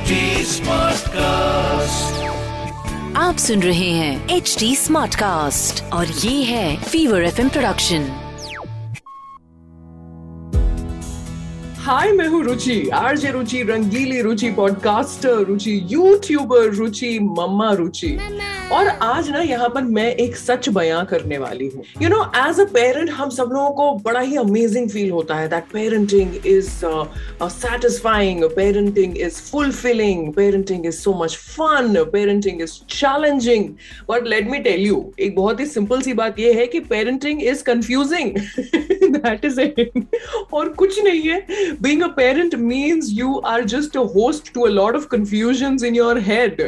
HD cast आप सुन रहे हैं एच डी स्मार्ट कास्ट और ये है फीवर एफ़ प्रोडक्शन हाय मैं हूँ रुचि आरजे रुचि रंगीली रुचि पॉडकास्टर रुचि यूट्यूबर रुचि मम्मा रुचि। और आज ना यहाँ पर मैं एक सच बयां करने वाली हूँ। You know as a parent हम सब लोगों को बड़ा ही अमेजिंग फील होता है that parenting is satisfying parenting is fulfilling parenting is so much fun parenting is challenging but let me tell you एक बहुत ही सिंपल सी बात यह है कि parenting is confusing that is it और कुछ नहीं है। Being a parent means you are just a host to a lot of confusions in your head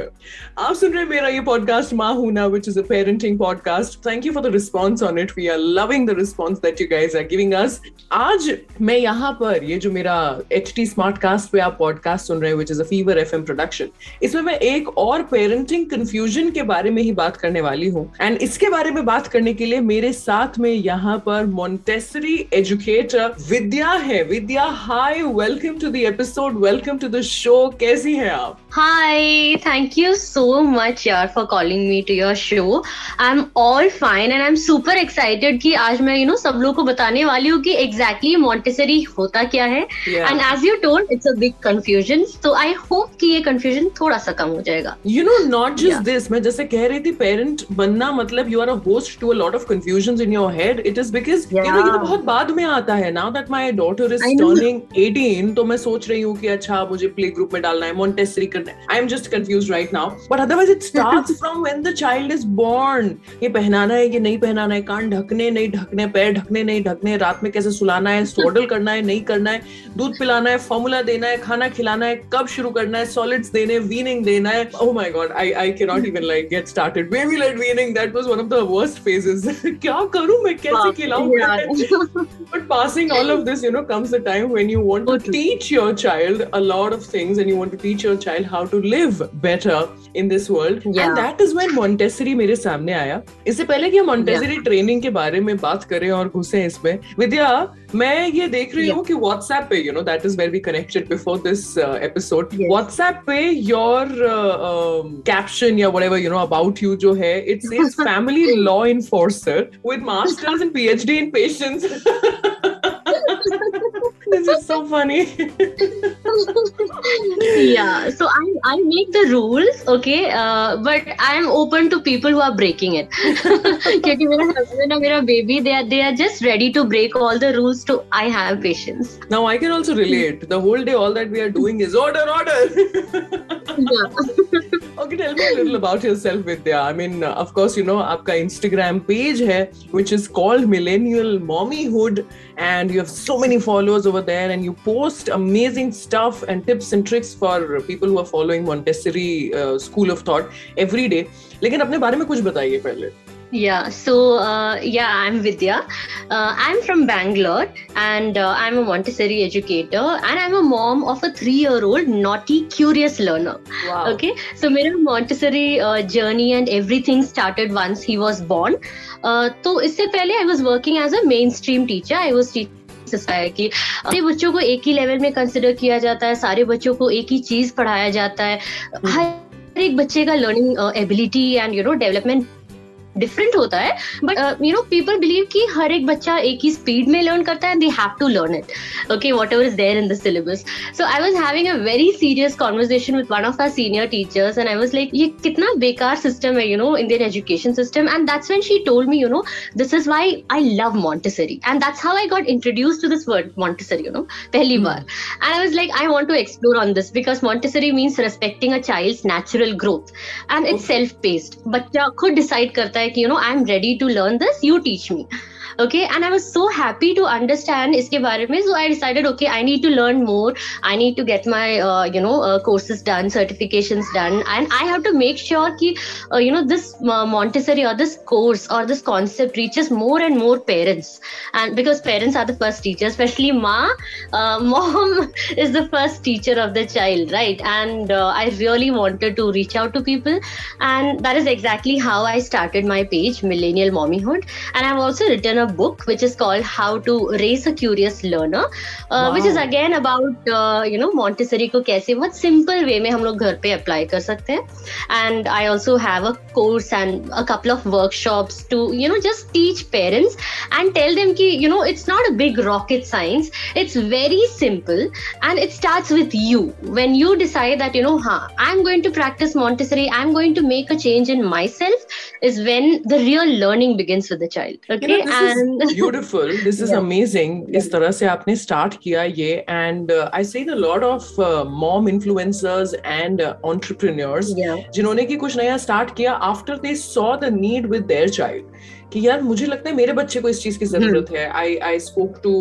आप सुन रहे मेरा ये podcast Mahuna, which is a parenting podcast. Thank you for the response on it. We are loving the response that you guys are giving us. आज मैं यहाँ पर ये जो मेरा एच टी स्मार्ट कास्ट पे आप पॉडकास्ट सुन रहे हैं which is a Fever F M production इसमें मैं एक और पेरेंटिंग कंफ्यूजन के बारे में ही बात करने वाली हूँ एंड इसके बारे में बात करने के लिए मेरे साथ में यहाँ पर मोन्टेसरी एजुकेटर विद्या है Vidya hi welcome to the episode welcome to the show कैसी है आप hi thank you so much यार for calling inviting me to your show I am all fine and I am super excited कि आज मैं you know सब लोगों को बताने वाली हूँ कि एग्जैक्टली exactly मॉन्टेसरी होता क्या है। And as you told it's a confusion तो आई होप कि ये कंफ्यूजन थोड़ा सा कम हो जाएगा। You know not just this मैं जैसे कह रही थी पेरेंट बनना मतलब you are a host to a of confusion in your head it is because बहुत बाद में आता है now that my daughter is turning eighteen तो मैं सोच रही हूँ कि अच्छा मुझे प्ले ग्रुप में डालना है मॉन्टेसरी करना है। I am just confuse right now but otherwise it start from when the child is born. ये पहनाना है ये नहीं पहनाना है? कान ढकने नहीं ढकने पैर ढकने नहीं ढकने रात में कैसे सुलाना है स्टोडल करना है नहीं करना है दूध पिलाना है फॉर्मूला देना है खाना खिलाना है कब शुरू करना है सॉलिड्स देने वीनिंग देना है। ओह my God I I can not even like get started baby led weaning that was one of the worst phases क्या करूँ मैं? कैसे खिलाऊं? But passing all of this you know comes the time when you want to teach your child a lot of things and you want to teach your child how to live better in this world and that is when Montessori मेरे सामने आया इससे पहले कि हम Montessori training के बारे में बात करें और घुसे इसमें विद्या मैं ये देख रही हूँ कि व्हाट्सएप पे you know that is where we connected before this episode WhatsApp पे योर कैप्शन या whatever you know about you जो है it's is family law enforcer with masters in PhD in patience this is so funny. yeah so i i make the rules okay uh, but i am open to people who are breaking it. Kyunki mera husband and mera baby they are they are just ready to break all the rules to i have patience. Now i can also relate. The whole day all that we are doing is order order. Okay tell me a little about yourself vidya. I mean of course you know aapka instagram page hai which is called millennial mommyhood. And you have so many followers over there, and you post amazing stuff and tips and tricks for people who are following Montessori uh, school of thought every day. लेकिन अपने बारे में कुछ बताइए पहले. Yeah, so uh, yeah, I'm Vidya. Uh, I'm from Bangalore and uh, I'm a Montessori educator and I'm a mom of a three year old naughty, curious learner. Wow. Okay, so my Montessori uh, journey and everything started once he was born. Uh, तो इससे पहले I was working as a mainstream teacher. I was teaching है कि सारे बच्चों को एक ही लेवल में कंसिडर किया जाता है सारे बच्चों को एक ही चीज़ पढ़ाया जाता है हर एक बच्चे का learning ability and you know development different होता है but you know people believe कि हर एक बच्चा एक ही स्पीड में लर्न करता है and they have to learn it okay whatever is there in the syllabus so I was having a very serious conversation with one of our senior teachers and I was like ये कितना बेकार system है you know Indian education system and that's when she told me you know this is why I love Montessori and that's how I got introduce to this word Montessori you know पहली बार and I was like I want to explore on this because Montessori means respecting a child natural growth and it's self based बच्चा खुद decide करता है like you know i'm ready to learn this you teach me okay and i was so happy to understand iske bare mein. So i decided okay i need to learn more. I need to get my uh, you know uh, courses done certifications done. And i have to make sure ki uh, you know this uh, montessori or this course or this concept reaches more and more parents. And because parents are the first teacher especially ma uh, mom is the first teacher of the child right? And uh, i really wanted to reach out to people. And that is exactly how i started my page millennial mommyhood and i've also written a book which is called How to Raise a Curious Learner, uh, wow. which is again about uh, you know Montessori को कैसे बहुत simple way में हम लोग घर पे apply कर सकते हैं. And I also have a course and a couple of workshops to you know just teach parents and tell them कि you know it's not a big rocket science. It's very simple and it starts with you. When you decide that you know, huh, I'm going to practice Montessori, I'm going to make a change in myself, is when the real learning begins with the child. Okay, you know, this and is beautiful. This is yeah. amazing. Yeah. इस तरह से आपने start किया ये, and uh, I see a lot of uh, mom influencers and uh, entrepreneurs yeah. जिन्होंने की कुछ नया start किया after they saw the need with their child. कि यार मुझे लगता है मेरे बच्चे को इस चीज़ की ज़रूरत है I I spoke to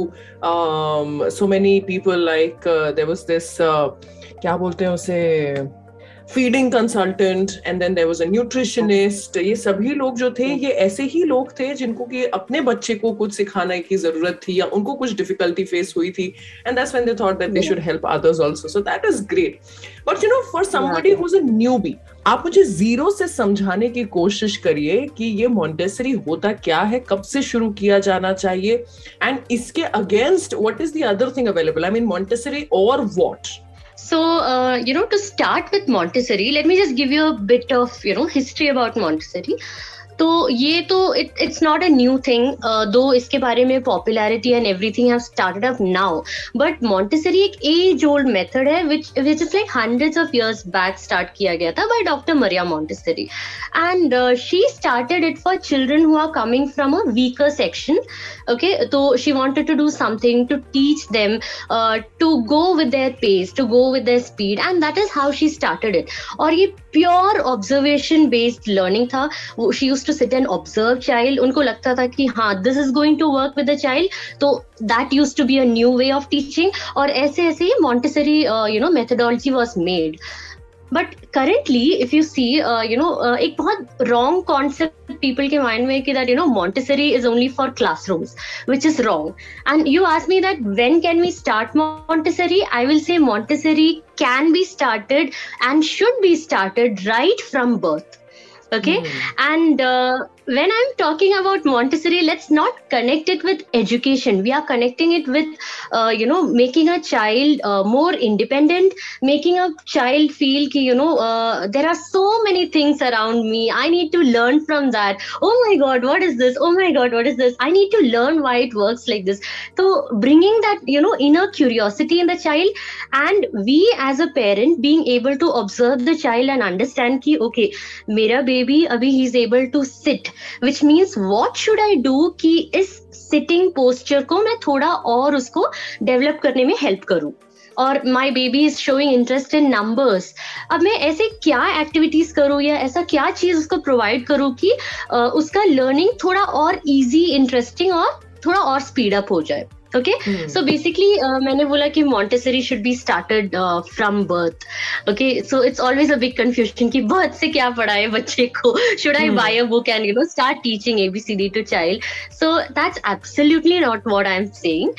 so many people like there was this क्या बोलते हैं उसे feeding consultant and then there was a nutritionist ये सभी लोग जो थे ये ऐसे ही लोग थे जिनको कि अपने बच्चे को कुछ सिखाने की ज़रूरत थी या उनको कुछ डिफिकल्टी फेस हुई थी and that's when they thought that they should help others also so that is great but you know for somebody who is a newbie आप मुझे ज़ीरो से समझाने की कोशिश करिए कि ये मॉन्टेसरी होता क्या है कब से शुरू किया जाना चाहिए एंड इसके against what is the other thing available I mean Montessori और what So, uh, you know, to start with Montessori, let me just give you a bit of, you know, history about Montessori. तो ये तो it it's not a new thing though इसके बारे में popularity and everything have started up now but Montessori एक age old method है which which is like hundreds of years back start किया गया था by doctor Maria Montessori and she started it for children who are coming from a weaker section okay तो she wanted to do something to teach them to go with their pace to go with their speed and that is how she started it और ये pure observation based learning था she use to sit and observe child उनको लगता था कि हाँ this is going to work with the child तो that use to be a new way of teaching और ऐसे ऐसे ही Montessori you know methodology was made but currently if you see you know एक बहुत रॉन्ग कॉन्सेप्ट पीपल के mind में कि that you know Montessori is only for class classrooms which is wrong and you ask me that when can we start Montessori I will say Montessori can be started and should be started right from birth. Okay mm. and uh, when i'm talking about montessori let's not connect it with education. We are connecting it with uh, you know making a child uh, more independent making a child feel ki, you know uh, there are so many things around me. I need to learn from that. Oh my god what is this? Oh my god what is this? I need to learn why it works like this. So bringing that you know inner curiosity in the child and we as a parent being able to observe the child and understand ki okay mera baby abhi he's able to sit which means what should I do कि इस sitting posture को मैं थोड़ा और उसको develop करने में help करूँ? और my baby is showing interest in numbers अब मैं ऐसे क्या एक्टिविटीज़ करूँ या ऐसा क्या चीज़ उसको प्रोवाइड करूँ कि उसका लर्निंग थोड़ा और इजी इंटरेस्टिंग और थोड़ा और स्पीड अप हो जाए? ओके सो बेसिकली मैंने बोला कि Montessori should be started from birth okay so it's always a big confusion कि बर्थ से क्या पढ़ाए बच्चे को? Should I buy a book and you know start teaching ABCD to child so that's absolutely not what I am saying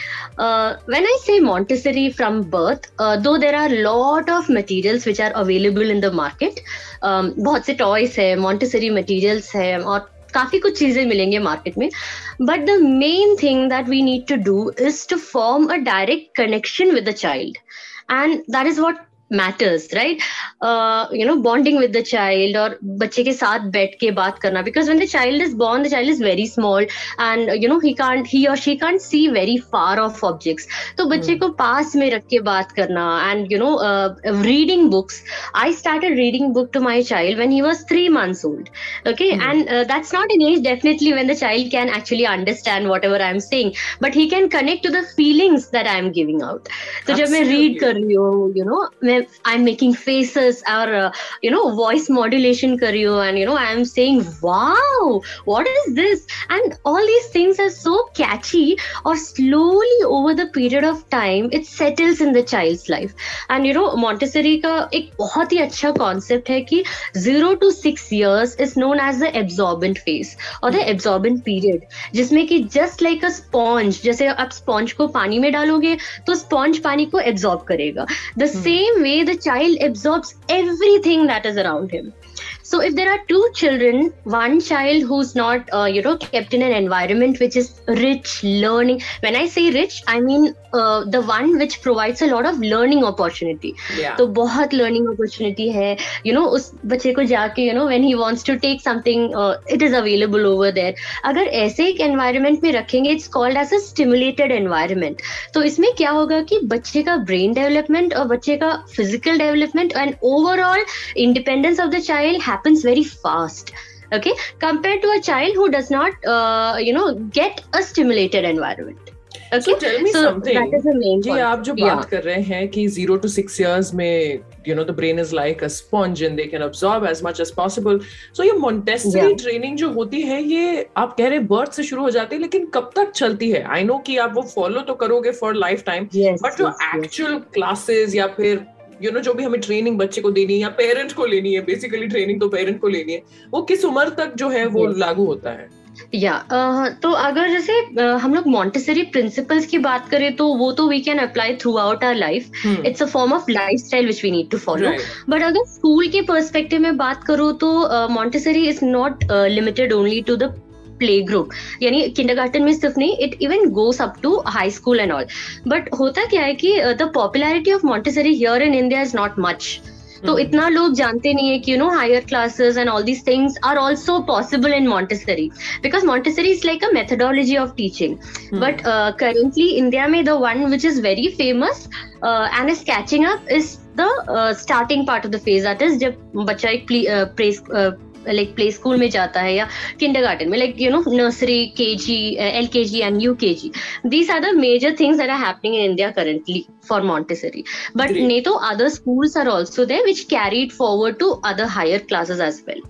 when I say Montessori from birth though there are lot of materials which are available in the market बहुत से toys है Montessori materials है और काफ़ी कुछ चीज़ें मिलेंगे market में but the main thing that we need to do is to form a direct connection with a child and that is what matters right you know bonding with the child और बच्चे के साथ बैठ के बात करना because when the child is born the child is very small and you know he can't he और she can't see very far off objects तो बच्चे को पास में रख के बात करना and you know reading books I started reading book to my child when he was three months old okay and that's not in age definitely when the child can actually understand whatever I am saying but he can connect to the feelings that I am giving out तो जब मैं read कर रही हूँ you no मैं I'm making faces or uh, you know voice modulation career and you know I'm saying wow what is this and all these things are so catchy or slowly over the period of time it settles in the child's life and you know Montessori का एक बहुत ही अच्छा concept है कि zero to six years is known as the absorbent phase और the absorbent period जिसमें कि just like a sponge जैसे आप स्पॉन्ज को पानी में डालोगे तो स्पॉन्ज पानी को एब्जॉर्ब करेगा the same way the child absorbs everything that is around him so if there are two children one child who's not uh, you know kept in an environment which is rich learning when i say rich i mean uh, the one which provides a lot of learning opportunity yeah. तो बहुत learning opportunity है you know उस बच्चे को जाके you know when he wants to take something uh, it is available over there अगर ऐसे एक environment में रखेंगे it's called as a stimulated environment तो इसमें क्या होगा कि बच्चे का brain development और बच्चे का physical development and overall independence of the child happens happens very fast okay? Compared to a child who does not uh, you know get a stimulated environment आप जो बात कर रहे हैं कि ज़ीरो टू सिक्स इयर्स में you know the brain is like a sponge and they can absorb as much as possible so ये Montessori training जो होती है ये आप कह रहे बर्थ से शुरू हो जाती है लेकिन कब तक चलती है? आई नो कि आप वो फॉलो तो करोगे फॉर लाइफ टाइम बट जो एक्चुअल क्लासेस या फिर यू नो जो भी हमें ट्रेनिंग बच्चे को देनी है या पेरेंट को लेनी है बेसिकली ट्रेनिंग तो पेरेंट को लेनी है वो किस उम्र तक जो है वो लागू होता है? या yeah, uh, तो अगर जैसे uh, हम लोग मॉन्टेसरी प्रिंसिपल्स की बात करें तो वो तो we can apply throughout our life it's a form of lifestyle which we need to follow but अगर स्कूल के परस्पेक्टिव में बात करूँ तो Montessori is not limited only to the play group यानी किंडरगार्टन में सिर्फ़ नहीं it even goes up to high school and all but होता क्या है कि the popularity of Montessori here in India is not much तो इतना लोग जानते नहीं है कि you know higher classes and all these things are also possible in Montessori because Montessori is like a methodology of teaching but currently India में the one which is very famous and is catching up is the starting part of the phase that is जब बच्चा एक press like play school में जाता है या kindergarten में like you know nursery K G L K G and U K G these are the major things are happening in India currently for Montessori but ने तो other schools are also there which carried forward to other higher classes as well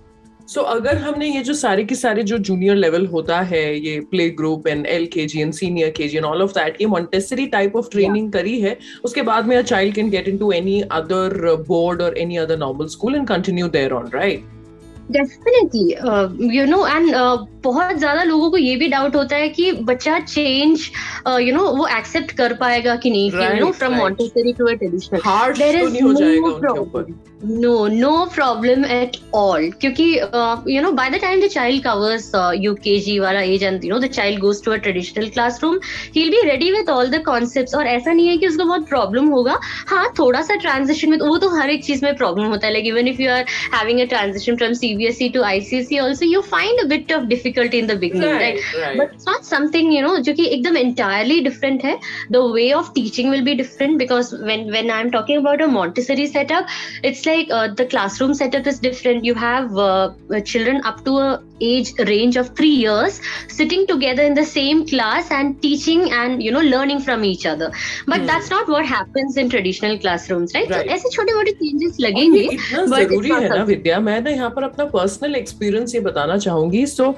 so so, अगर हमने ये जो सारे के सारे जो जूनियर लेवल होता है ये प्ले ग्रुप एंड एल के G and senior K G and all of that ये मॉन्टेसरी टाइप ऑफ़ ट्रेनिंग करी है उसके बाद में a child can get into any other board और any other normal school and continue there on right definitely you know and बहुत ज़्यादा लोगों को ये भी डाउट होता है कि बच्चा चेंज यू नो वो एक्सेप्ट कर पाएगा कि नहीं you know from Montessori to a traditional there is no problem no no problem at all क्योंकि you know by the time the child covers UKG वाला age and you know the child goes to a traditional classroom he be ready with all the concept और ऐसा नहीं है कि उसको बहुत problem होगा। हाँ थोड़ा सा ट्रांजेक्शन में वो तो हर एक चीज़ में प्रॉब्लम होता है। Like even if you are having a transition from CBSE to ICSE also you find a bit of difficulty in the beginning right but it's not something you know जो कि एकदम एंटायरली डिफरेंट है the way of teaching will be different because when when I am talking about a Montessori setup it's like uh, the classroom setup is different you have uh, children up to a age range of 3 years sitting together in the same class and teaching and you know learning from each other but hmm. that's not what happens in traditional classrooms right, right. तो ऐसे छोटे मोटे changes लगेंगे इतना जरूरी है ना विद्या मैं ना यहाँ पर अपना पर्सनल एक्सपीरियंस ये बताना चाहूंगी so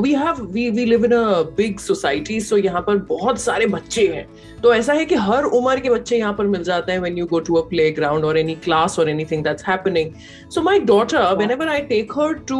we have we we live in a big society so यहाँ पर बहुत सारे बच्चे हैं तो ऐसा है कि हर उम्र के बच्चे यहाँ पर मिल जाते हैं when you go to a playground और एनी क्लास और anything that's happening so my daughter whenever I take her to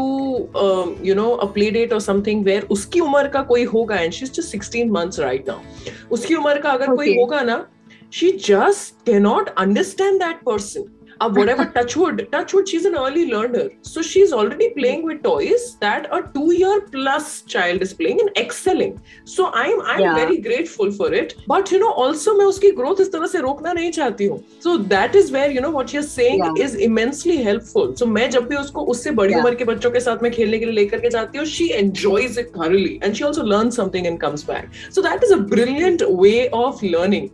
you know a play date और समथिंग वेयर उसकी उम्र का कोई होगा and she is just 16 months right now उसकी उम्र का अगर okay. कोई होगा ना she just cannot understand that person. Uh, whatever touchwood touchwood she's an early learner so she's already playing with toys that a two year plus child is playing and excelling so i'm i'm yeah. very grateful for it but you know also मैं उसकी growth इस तरह से रोकना नहीं चाहती हूँ so that is where you know what you're saying yeah. is immensely helpful so मैं जब भी उसको उससे बड़ी उम्र के बच्चों के साथ में खेलने के लिए लेकर के जाती हूँ she enjoys it thoroughly and she also learns something and comes back so that is a brilliant way of learning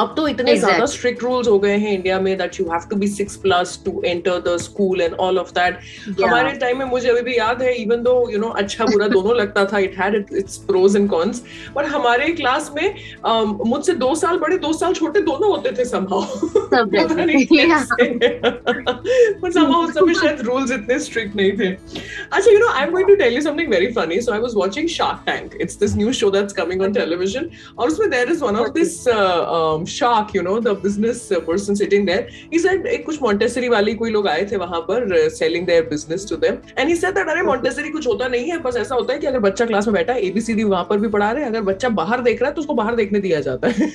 अब तो इतने. ज़्यादा स्ट्रिक्ट रूल्स हो गए हैं इंडिया में that you have to be six plus to enter the school and all of that हमारे time में मुझे अभी भी याद है इवन दो यू नो अच्छा बुरा दोनों लगता था it had its pros and cons but हमारे क्लास में um, मुझसे दो साल बड़े दो साल छोटे दोनों होते थे समय शायद रूल्स इतने स्ट्रिक्ट नहीं थे। अच्छा you know I am going to tell you something very funny so I was watching Shark Tank it's this new show that's coming on television और उसमें there is one of this shock, you know, the business person sitting there. He said, एक कुछ Montessori वाली कोई लोग आए थे वहाँ पर selling their business to them. And he said that अरे Montessori कुछ होता नहीं है बस ऐसा होता है कि अगर बच्चा क्लास में बैठा है एबीसीडी वहाँ पर भी पढ़ा रहे हैं अगर बच्चा बाहर देख रहा है तो उसको बाहर देखने दिया जाता है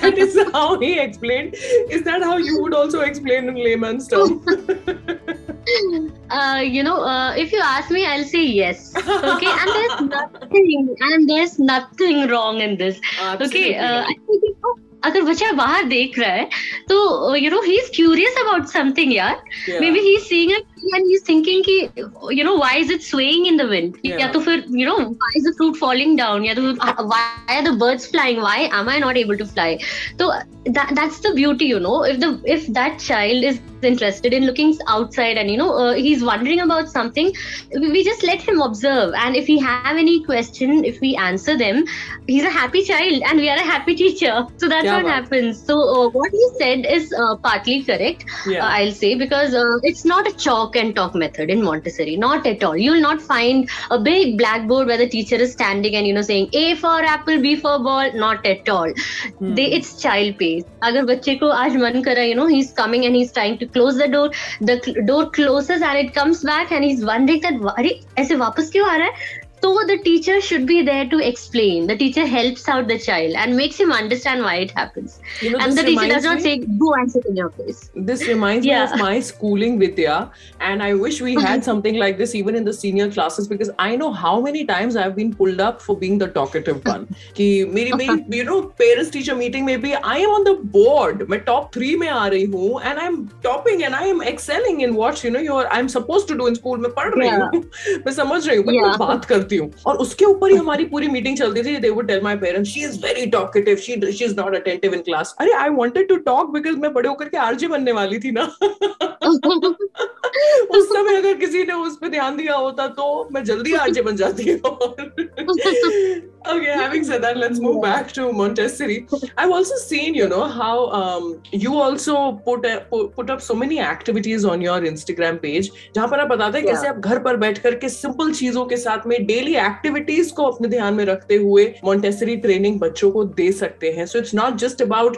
that is how he explained. Is that how you would also explain in layman's terms? uh, you know, uh, if you ask me, I'll say yes. Okay, and there's nothing, and there's nothing wrong in this. Absolutely. Okay, uh, I think अगर बच्चा बाहर देख रहा है तो you know he is curious about something यार maybe he is seeing and he is thinking कि you know why is it swaying in the wind या तो फिर you know why is the fruit falling down या तो why are the birds flying why am I not able to fly तो that's the beauty you know if the if that child is interested in looking outside and you know uh, he's wondering about something we just let him observe and if we have any question if we answer them he's a happy child and we are a happy teacher so that's yeah, what happens so uh, what he said is uh, partly correct yeah. Uh, i'll say because uh, it's not a chalk and talk method in montessori not at all you'll not find a big blackboard where the teacher is standing and you know saying a for apple b for ball not at all hmm. they it's child paced agar bacche ko aaj man kara you know he's coming and he's trying to close the door the door closes and it comes back and he's wondering that अरे ऐसे वापस क्यों आ रहा है so the teacher should be there to explain. The teacher helps out the child and makes him understand why it happens. You know, and the teacher does not me, say, "Go and sit in your place." This reminds yeah. me of my schooling, Vidya, and I wish we had something like this even in the senior classes because I know how many times I've been pulled up for being the talkative one. कि मेरी मेरी you know parents teacher meeting में भी I am on the board. मैं top three में आ रही हूँ and I'm topping and I am excelling in what you know you're I'm supposed to do in school. मैं पढ़ रही हूँ मैं समझ रही हूँ मैं बात करती हूँ। और उसके ऊपर ही हमारी पूरी मीटिंग चलती थी they would tell my parents she is very talkative she she is not attentive in class अरे I wanted to talk because मैं बड़े होकर के आरजे बनने वाली थी ना। उस समय अगर किसी ने उस पर ध्यान दिया होता तो मैं जल्दी आरजे बन जाती हूँ okay having said that let's move back to montessori. I've also seen you know how um, you also put, a, put put up so many activities on your instagram page जहाँ पर आप बताते हैं कैसे आप घर पर बैठ करके सिंपल चीज़ों के साथ में डेली एक्टिविटीज़ को अपने ध्यान में रखते हुए मोन्टेसरी ट्रेनिंग बच्चों को दे सकते हैं so it's not just about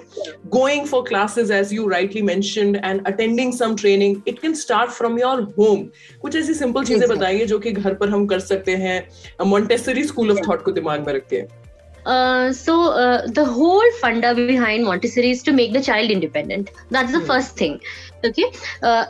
going for classes as you rightly mentioned and attending some training it can start from your home कुछ ऐसी सिंपल चीज़ें बताइए जो कि घर पर हम कर सकते हैं मोन्टेसरी स्कूल ऑफ़ थॉट को दिमाग में रखते हैं Uh, so uh, the whole funda behind Montessori is to make the child independent. That's the hmm. first thing. Okay, uh,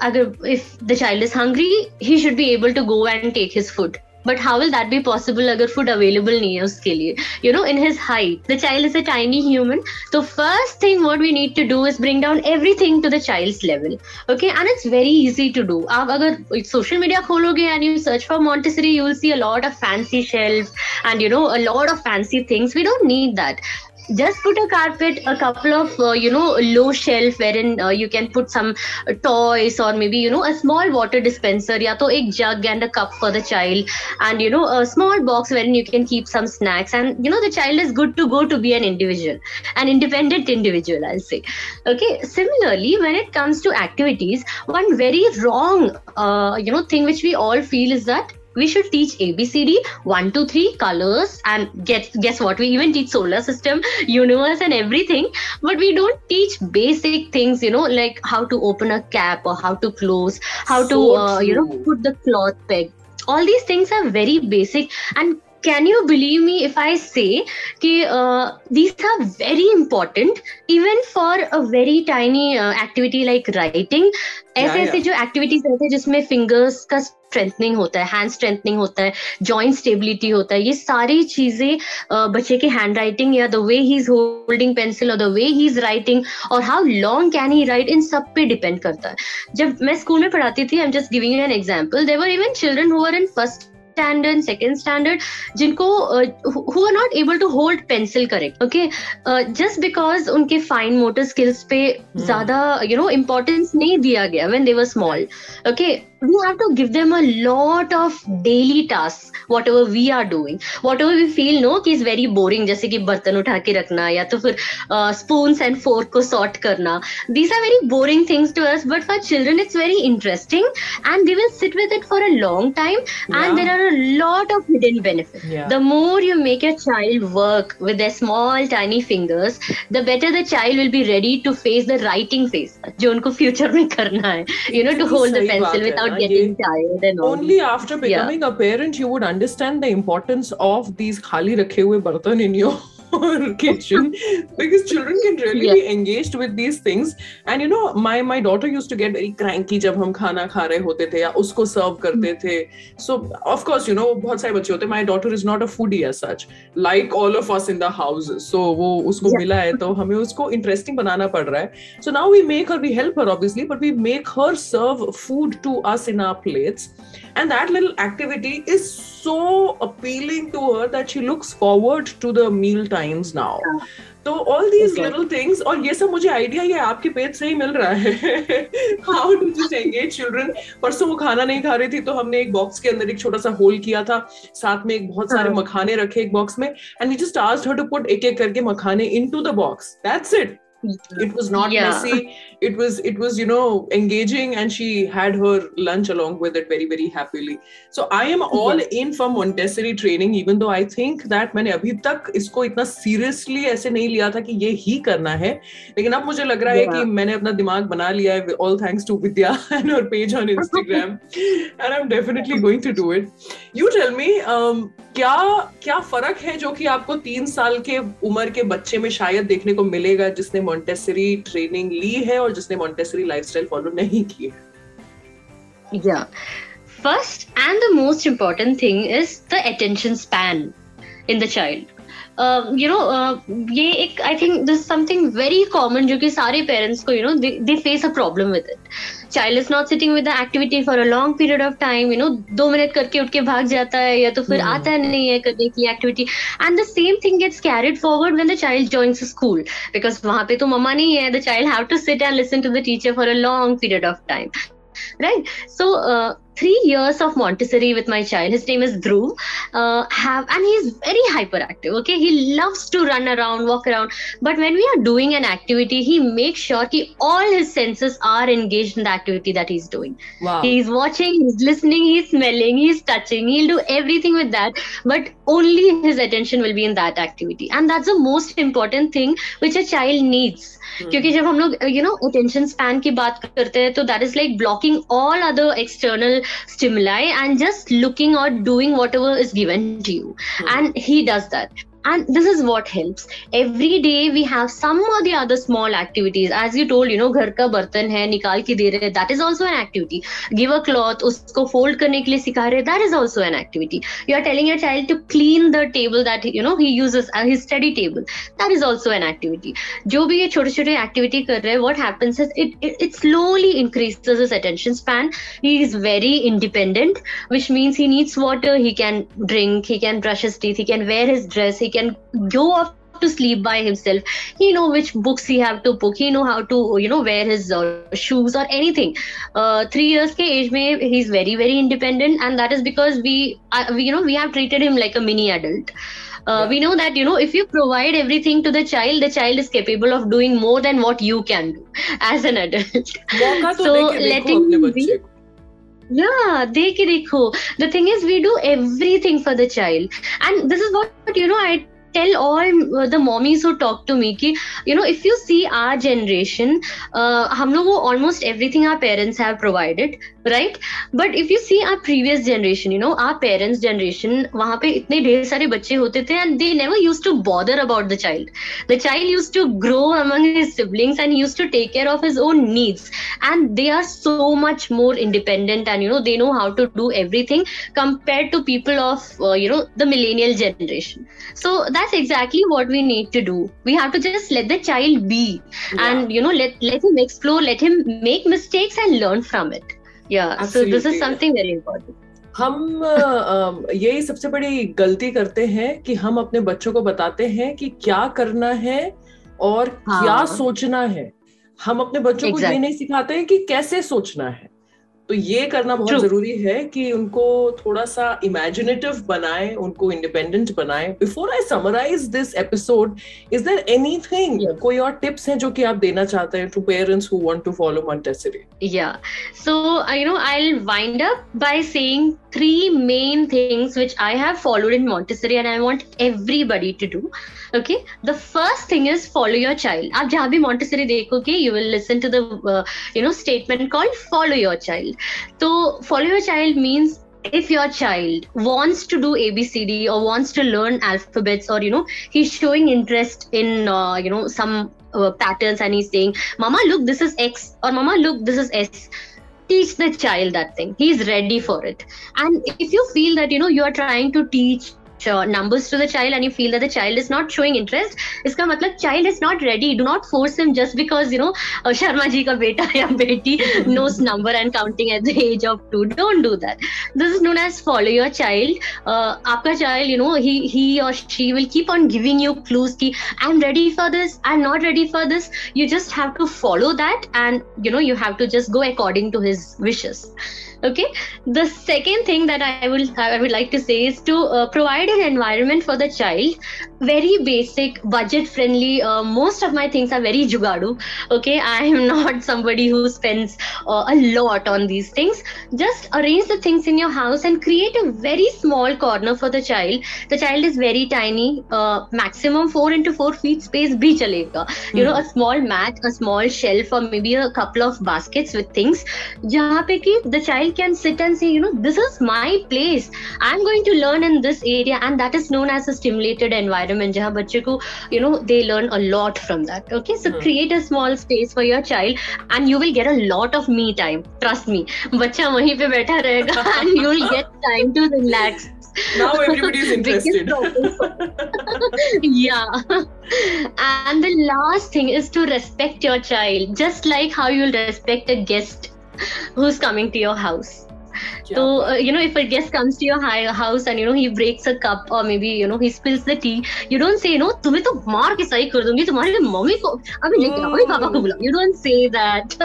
if the child is hungry, he should be able to go and take his food. But how will that be possible अगर food available नहीं है उसके लिए? You know in his height the child is a tiny human तो first thing what we need to do is bring down everything to the child level okay and it's very easy to do आप अगर social media खोलोगे and you search for Montessori you will see a lot of fancy shelf and you know a lot of fancy things we don't need that just put a carpet a couple of uh, you know low shelf wherein uh, you can put some uh, toys or maybe you know a small water dispenser ya to a jug and a cup for the child. And you know a small box wherein you can keep some snacks. And you know the child is good to go to be an individual an independent individual i'll say. Okay similarly when it comes to activities one very wrong uh, you know thing which we all feel is that we should teach abcd 1 2 3 colors and get guess what? We even teach solar system universe and everything but we don't teach basic things you know like how to open a cap or how to close how so to uh, you know put the cloth peg all these things are very basic and can you believe me if I say uh, these are very important even for a very tiny uh, activity ऐसे ऐसे जो activities रहते हैं जिसमें fingers का strengthening होता है hand strengthening होता है जॉइंट स्टेबिलिटी होता है ये सारी चीज़ें बच्चे के हैंड राइटिंग या the way he is holding pencil और the way he is writing और how long can he write इन सब पे डिपेंड करता है। जब मैं स्कूल में पढ़ाती थी I am just giving an example there're even children who are in first standard second standard जिनको who are not able to hold pencil correct okay just because उनके फाइन मोटर स्किल्स पे. ज़्यादा you know importance नहीं दिया गया when they're small okay we have to give them a lot of daily tasks whatever we are doing whatever we feel no कि is very boring जैसे कि बर्तन उठा के रखना या तो फिर spoons and fork को sort करना these are very boring things to us but for children it's very interesting and they will sit with it for a long time yeah. and there are a lot of hidden benefits yeah. the more you make your child work with their small tiny fingers the better the child will be ready to face the writing phase जो उनको future में करना है you know to hold the pencil without getting tired and all. Only after becoming yeah. a parent you would understand the importance of these khali rakhe hue bartan in your your kitchen because children can really yeah. be engaged with these things and you know my my daughter used to get very cranky jab hum khana kha rahe hote the ya usko serve karte the so of course you know bahut sare bacche hote my daughter is not a foodie as such like all of us in the house so wo usko yeah. mila hai to hame usko interesting banana pad raha hai so now we make her we help her obviously but we make her serve food to us in our plates and that little activity is so appealing to her that she looks forward to the meal times now. तो all these little things और ये सब मुझे idea ये आपके page से ही मिल रहा है। How do you engage children परसों वो खाना नहीं खा रही थी तो हमने एक बॉक्स के अंदर एक छोटा सा होल किया था। साथ में एक बहुत सारे हाँ। मखाने रखे एक बॉक्स में। And we just asked her to put एक एक करके मखाने into the box that's it it was not yeah. messy it was it was you know engaging and she had her lunch along with it very very happily so i am all yes. in for montessori training even though i think that मैंने अभी तक इसको इतना seriously ऐसे नहीं लिया था कि ये ही करना है लेकिन अब मुझे लग रहा yeah. है कि मैंने अपना दिमाग बना लिया है all thanks to vidya and her page on instagram and i'm definitely going to do it you tell me um, क्या क्या फ़र्क है जो कि आपको तीन साल के उम्र के बच्चे में शायद देखने को मिलेगा जिसने मॉन्टेसरी ट्रेनिंग ली है और जिसने मॉन्टेसरी लाइफस्टाइल फॉलो नहीं की है। या first and the most important thing is the attention span in the child you know ये एक I think this something very common जो कि सारे पेरेंट्स को you know they face a problem with it child is not sitting with the activity for a long period of time you know दो minute करके उठ के भाग जाता है या तो फिर hmm. आता नहीं है करने की activity and the same thing gets carried forward when the child joins school because वहाँ पे तो मम्मा नहीं है the child have to sit and listen to the teacher for a long period of time right so uh, three years of Montessori with my child. His name is Dhruv. Uh, have and he's very hyperactive. Okay, he loves to run around, walk around. But when we are doing an activity, he makes sure that all his senses are engaged in the activity that he's doing. Wow. He's watching, he's listening, he's smelling, he's touching. He'll do everything with that. But only his attention will be in that activity, and that's the most important thing which a child needs. क्योंकि जब हम लोग you know attention span की बात करते हैं तो that is like blocking all other external stimuli and just looking or doing whatever is given to you. Mm. And he does that and this is what helps every day we have some or the other small activities as you told you know घर का बर्तन है निकाल के दे रहे that is also an activity give a cloth उसको fold करने के लिए सिखा रहे that is also an activity you are telling your child to clean the table that you know he uses uh, his study table that is also an activity जो भी ये छोटे छोटे activity कर रहे हैं what happens is it, it it slowly increases his attention span he is very independent which means he needs water he can drink he can brush his teeth he can wear his dress he can go off to sleep by himself. He know which books he have to book. He know how to you know wear his uh, shoes or anything. Uh, 3 years ke age mein he's very very independent and that is because we, uh, we you know we have treated him like a mini adult. Uh, we know that you know if you provide everything to the child the child is capable of doing more than what you can do as an adult. so letting him be yeah dekhe dekho the thing is we do everything for the child. And this is what you know i tell all the mommies who talk to me ki you know if you see our generation uh, almost everything our parents have provided right? But if you see our previous generation you know our parents generation and they never used to bother about the child. The child used to grow among his siblings and he used to take care of his own needs. And they are so much more independent and you know they know how to do everything compared to people of uh, you know the millennial generation. So that's exactly what we need to do we have to just let the child be yeah. and you know let let him explore let him make mistakes and learn from it yeah Absolutely. so this is something very important हम यही सबसे बड़ी गलती करते हैं कि हम अपने बच्चों को बताते हैं कि क्या करना है और हाँ. क्या सोचना है हम अपने बच्चों exactly. को ये नहीं सिखाते हैं कि कैसे सोचना है तो ये करना बहुत True. ज़रूरी है कि उनको थोड़ा सा इमेजिनेटिव बनाए उनको इंडिपेंडेंट बनाए before I summarize this episode is there anything कोई और टिप्स हैं जो कि आप देना चाहते हैं to parents who want to follow Montessori या so you know I will wind up by saying three main things which I have followed in Montessori and I want everybody to do. Okay, the first thing is follow your child. आप जहाँ भी Montessori देखोगे, you will listen to the uh, you know statement called follow your child. So follow your child means if your child wants to do abcd or wants to learn alphabets or you know he's showing interest in uh, you know some uh, patterns and he's saying mama look this is x or mama look this is s. Teach the child that thing. He's ready for it. And if you feel that you know you are trying to teach numbers to the child and you feel that the child is not showing interest. Iska matlab child is not ready. Do not force him just because you know uh, sharma ji ka beta ya beti knows number and counting at the age of 2 don't do that. This is known as follow your child. Uh, child you know he he or she will keep on giving you clues ki i'm ready for this. I'm not ready for this. You just have to follow that and you know you have to just go according to his wishes okay? The second thing that i will i would like to say is to uh, provide an environment for the child very basic budget friendly uh, most of my things are very jugadu okay i am not somebody who spends uh, a lot on these things just arrange the things in your house and create a very small corner for the child the child is very tiny uh, maximum 4 into 4 feet space bhi chalega you know a hmm. small mat a small shelf or maybe a couple of baskets with things jahan pe ki the child child can sit and say, you know, this is my place. I'm going to learn in this area, and that is known as a stimulated environment and jahan bacche ko you know they learn a lot from that okay? So hmm. create a small space for your child and you will get a lot of me time trust me. Bachcha wahi pe baitha rahega and you will get time to relax. Now everybody is interested. yeah. And the last thing is to respect your child just like how you'll respect a guest who's coming to your house so uh, you know if a guest comes to your house and you know he breaks a cup or maybe you know he spills the tea you don't say no तुम्हें तो मार के सही कर दूंगी तुम्हारी mummy को अभी लेके आओ पापा को बुलाओ you don't say that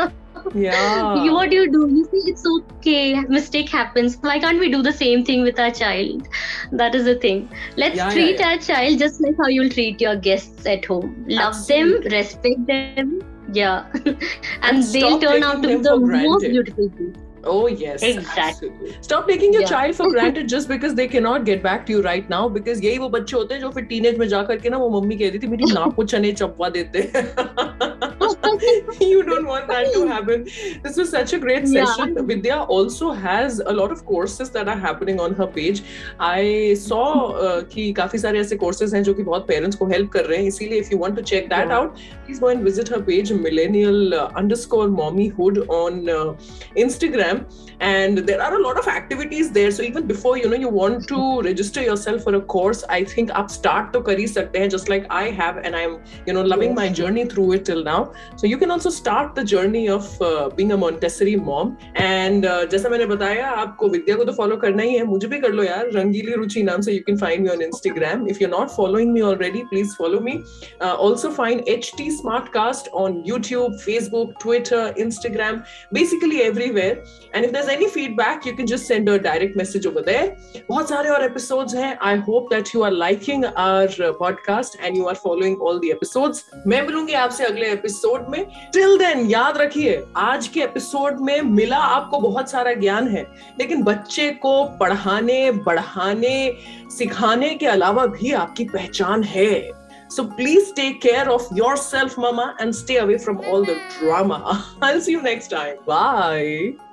yeah what do you do you say it's okay mistake happens why can't we do the same thing with our child that is the thing let's yeah, treat yeah, yeah. our child just like how you'll treat your guests at home love Absolutely. them respect them yeah and, and they'll turn out to be the most beautiful people Oh yes, exactly. Absolutely. Stop taking your yeah. child for granted just because they cannot get back to you right now. Because यही वो बच्चे होते हैं जो फिर teenage में जा करके ना वो मम्मी कह रही थी मेरी नाक को चने चपवा देते you don't want that to happen. This was such a great session. Yeah. Vidya also has a lot of courses that are happening on her page. I saw uh, कि काफी सारे ऐसे courses हैं जो कि बहुत parents को help कर रहे हैं. इसीलिए if you want to check that yeah. out, please go and visit her page millennial uh, underscore mommyhood on uh, Instagram. And there are a lot of activities there. So even before you know you want to register yourself for a course, I think आप start to कर ही सकते हैं just like I have, and I'm you know loving my journey through it till now. So you can also start the journey of uh, being a Montessori mom. And uh, जैसा मैंने बताया आपको विद्या को तो follow करना ही है मुझे भी कर लो यार रंगीली रुचि नाम से you can find me on Instagram. If you're not following me already, please follow me. Uh, also find HT Smartcast on YouTube, Facebook, Twitter, Instagram, basically everywhere. And if there's any feedback, you can just send a direct message over there. बहुत सारे और episodes हैं. I hope that you are liking our podcast and you are following all the episodes. मैं मिलूँगी आपसे अगले episode में till then याद रखिए आज के एपिसोड में मिला आपको बहुत सारा ज्ञान है लेकिन बच्चे को पढ़ाने बढ़ाने सिखाने के अलावा भी आपकी पहचान है So please take care of yourself, Mama, and stay away from all the drama. I'll see you next time. Bye.